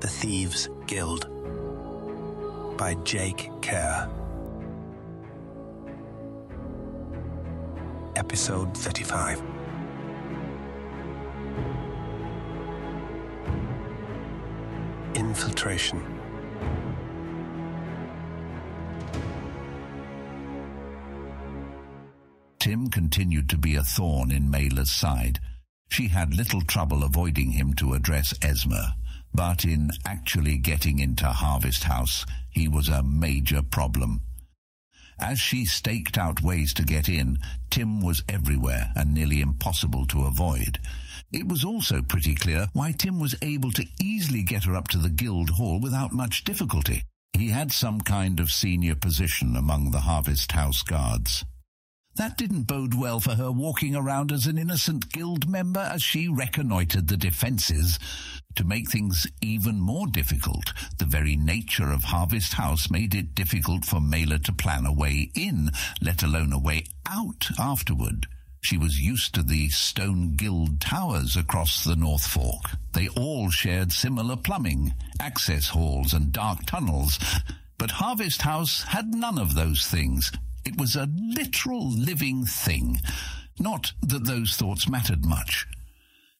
The Thieves Guild by Jake Kerr. Episode 35. Infiltration. Tim continued to be a thorn in Mayla's side. She had little trouble avoiding him to address Esma, but in actually getting into Harvest House, he was a major problem. As she staked out ways to get in, Tim was everywhere and nearly impossible to avoid. It was also pretty clear why Tim was able to easily get her up to the guild hall without much difficulty. He had some kind of senior position among the Harvest House guards. That didn't bode well for her walking around as an innocent guild member as she reconnoitred the defences. To make things even more difficult, the very nature of Harvest House made it difficult for Mayla to plan a way in, let alone a way out afterward. She was used to the stone guild towers across the North Fork. They all shared similar plumbing, access halls, and dark tunnels. But Harvest House had none of those things. It was a literal living thing. Not that those thoughts mattered much.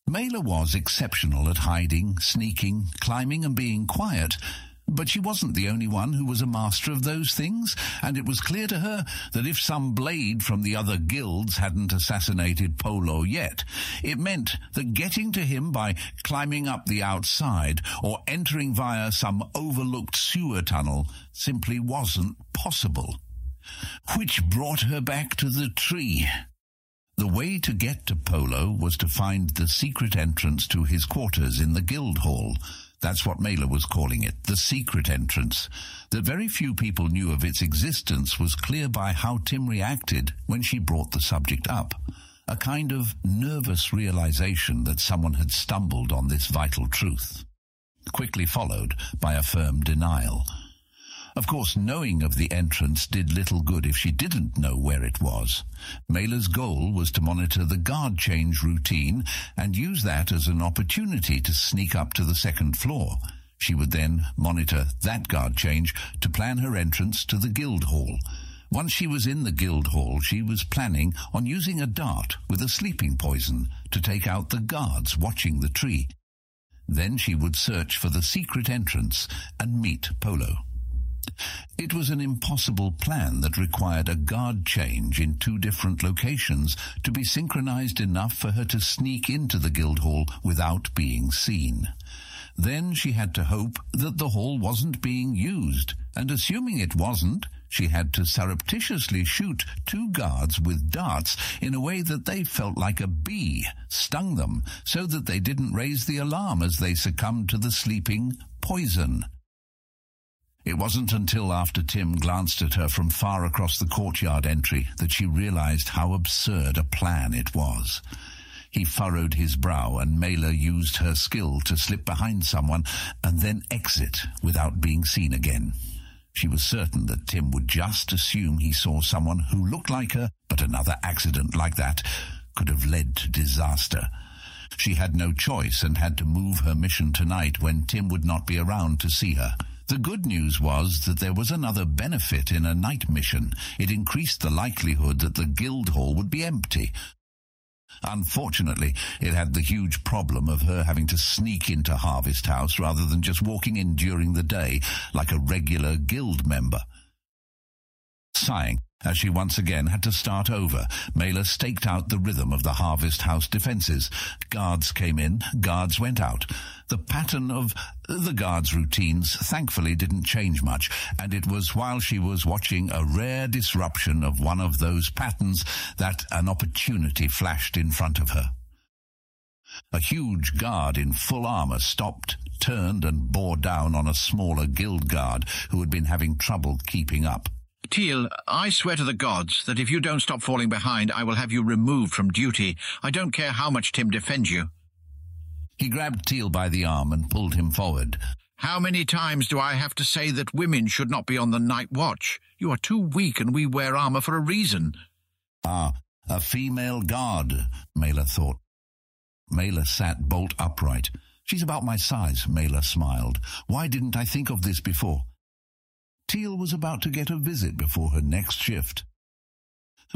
Mayla was exceptional at hiding, sneaking, climbing, and being quiet, but she wasn't the only one who was a master of those things, and it was clear to her that if some blade from the other guilds hadn't assassinated Polo yet, it meant that getting to him by climbing up the outside or entering via some overlooked sewer tunnel simply wasn't possible. Which brought her back to the tree. The way to get to Polo was to find the secret entrance to his quarters in the Guildhall. That's what Mayla was calling it, the secret entrance. That very few people knew of its existence was clear by how Tim reacted when she brought the subject up. A kind of nervous realization that someone had stumbled on this vital truth. Quickly followed by a firm denial. Of course, knowing of the entrance did little good if she didn't know where it was. Mayla's goal was to monitor the guard change routine and use that as an opportunity to sneak up to the second floor. She would then monitor that guard change to plan her entrance to the guild hall. Once she was in the guild hall, she was planning on using a dart with a sleeping poison to take out the guards watching the tree. Then she would search for the secret entrance and meet Polo. It was an impossible plan that required a guard change in two different locations to be synchronized enough for her to sneak into the Guildhall without being seen. Then she had to hope that the hall wasn't being used, and assuming it wasn't, she had to surreptitiously shoot two guards with darts in a way that they felt like a bee stung them, so that they didn't raise the alarm as they succumbed to the sleeping poison. It wasn't until after Tim glanced at her from far across the courtyard entry that she realized how absurd a plan it was. He furrowed his brow, and Mayla used her skill to slip behind someone and then exit without being seen again. She was certain that Tim would just assume he saw someone who looked like her, but another accident like that could have led to disaster. She had no choice and had to move her mission tonight when Tim would not be around to see her. The good news was that there was another benefit in a night mission. It increased the likelihood that the guild hall would be empty. Unfortunately, it had the huge problem of her having to sneak into Harvest House rather than just walking in during the day like a regular guild member. Sighing, as she once again had to start over, Mayla staked out the rhythm of the Harvest House defences. Guards came in, guards went out. The pattern of the guards' routines thankfully didn't change much, and it was while she was watching a rare disruption of one of those patterns that an opportunity flashed in front of her. A huge guard in full armour stopped, turned, and bore down on a smaller guild guard who had been having trouble keeping up. Teal, I swear to the gods that if you don't stop falling behind, I will have you removed from duty. I don't care how much Tim defends you. He grabbed Teal by the arm and pulled him forward. How many times do I have to say that women should not be on the night watch? You are too weak and we wear armour for a reason. Ah, a female guard, Mayla thought. Mayla sat bolt upright. She's about my size, Mela smiled. Why didn't I think of this before? Teal was about to get a visit before her next shift.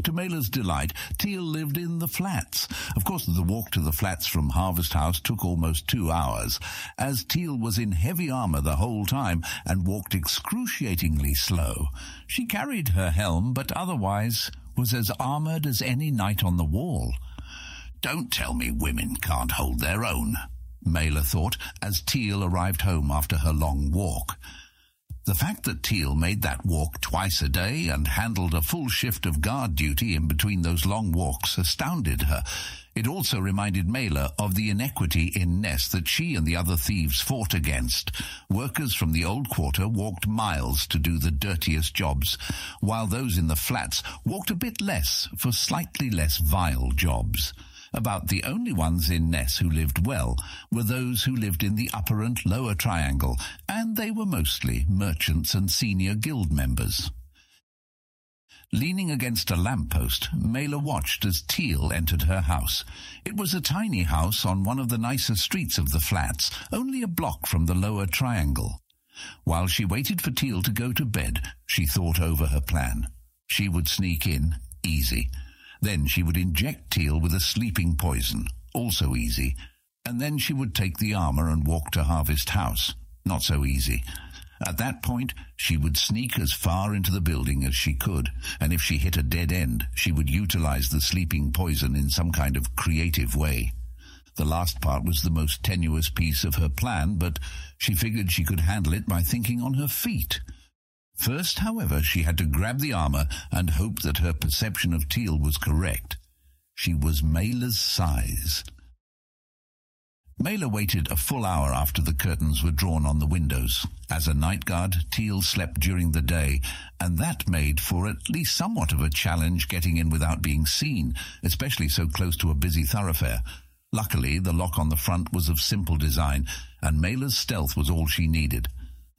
To Mela's delight, Teal lived in the flats. Of course, the walk to the flats from Harvest House took almost two hours, as Teal was in heavy armour the whole time and walked excruciatingly slow. She carried her helm, but otherwise was as armoured as any knight on the wall. Don't tell me women can't hold their own, Mela thought, as Teal arrived home after her long walk. The fact that Teal made that walk twice a day and handled a full shift of guard duty in between those long walks astounded her. It also reminded Mela of the inequity in Ness that she and the other thieves fought against. Workers from the old quarter walked miles to do the dirtiest jobs, while those in the flats walked a bit less for slightly less vile jobs. About the only ones in Ness who lived well were those who lived in the upper and lower triangle, and they were mostly merchants and senior guild members. Leaning against a lamppost, Mela watched as Teal entered her house. It was a tiny house on one of the nicer streets of the flats, only a block from the lower triangle. While she waited for Teal to go to bed, she thought over her plan. She would sneak in, easy. Then she would inject Teal with a sleeping poison, also easy. And then she would take the armour and walk to Harvest House. Not so easy. At that point, she would sneak as far into the building as she could, and if she hit a dead end, she would utilize the sleeping poison in some kind of creative way. The last part was the most tenuous piece of her plan, but she figured she could handle it by thinking on her feet. First, however, she had to grab the armour and hope that her perception of Teal was correct. She was Mela's size. Mela waited a full hour after the curtains were drawn on the windows. As a night guard, Teal slept during the day, and that made for at least somewhat of a challenge getting in without being seen, especially so close to a busy thoroughfare. Luckily, the lock on the front was of simple design, and Mela's stealth was all she needed.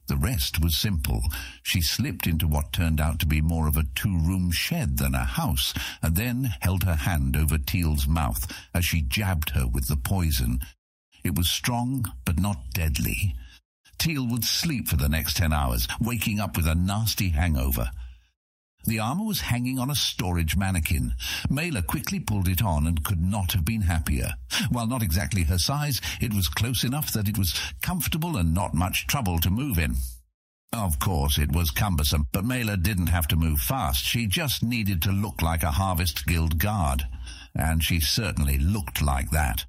The rest was simple. She slipped into what turned out to be more of a two-room shed than a house, and then held her hand over Teal's mouth as she jabbed her with the poison. It was strong, but not deadly. Teal would sleep for the next ten hours, waking up with a nasty hangover. The armour was hanging on a storage mannequin. Mela quickly pulled it on and could not have been happier. While not exactly her size, it was close enough that it was comfortable and not much trouble to move in. Of course, it was cumbersome, but Mela didn't have to move fast. She just needed to look like a Harvest Guild guard. And she certainly looked like that.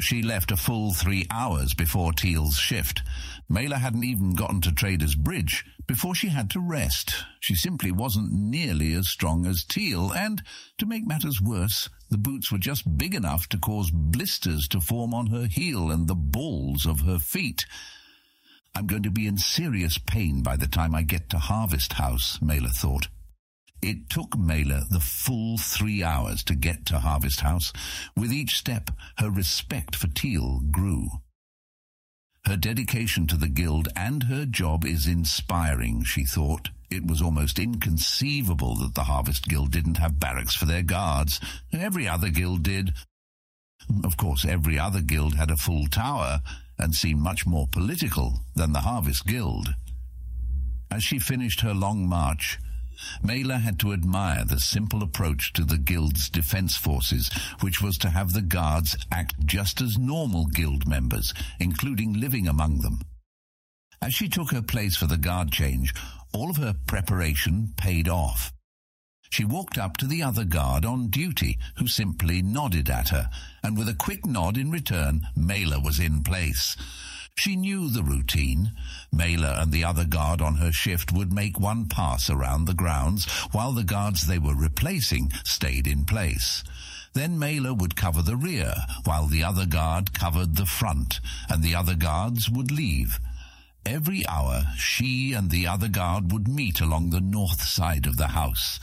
She left a full three hours before Teal's shift. Mela hadn't even gotten to Trader's Bridge before she had to rest. She simply wasn't nearly as strong as Teal, and, to make matters worse, the boots were just big enough to cause blisters to form on her heel and the balls of her feet. I'm going to be in serious pain by the time I get to Harvest House, Mela thought. It took Mela the full three hours to get to Harvest House. With each step, her respect for Teal grew. Her dedication to the Guild and her job is inspiring, she thought. It was almost inconceivable that the Harvest Guild didn't have barracks for their guards. Every other guild did. Of course, every other guild had a full tower and seemed much more political than the Harvest Guild. As she finished her long march, Mela had to admire the simple approach to the Guild's defense forces, which was to have the guards act just as normal Guild members, including living among them. As she took her place for the guard change, all of her preparation paid off. She walked up to the other guard on duty, who simply nodded at her, and with a quick nod in return, Mela was in place. She knew the routine. Mela and the other guard on her shift would make one pass around the grounds, while the guards they were replacing stayed in place. Then Mela would cover the rear, while the other guard covered the front, and the other guards would leave. Every hour, she and the other guard would meet along the north side of the house.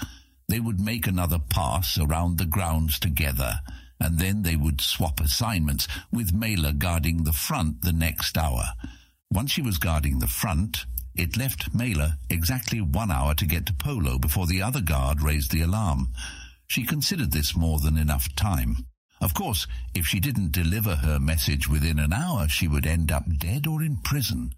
They would make another pass around the grounds together, and then they would swap assignments, with Mela guarding the front the next hour. Once she was guarding the front, it left Mela exactly one hour to get to Polo before the other guard raised the alarm. She considered this more than enough time. Of course, if she didn't deliver her message within an hour, she would end up dead or in prison.